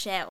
shell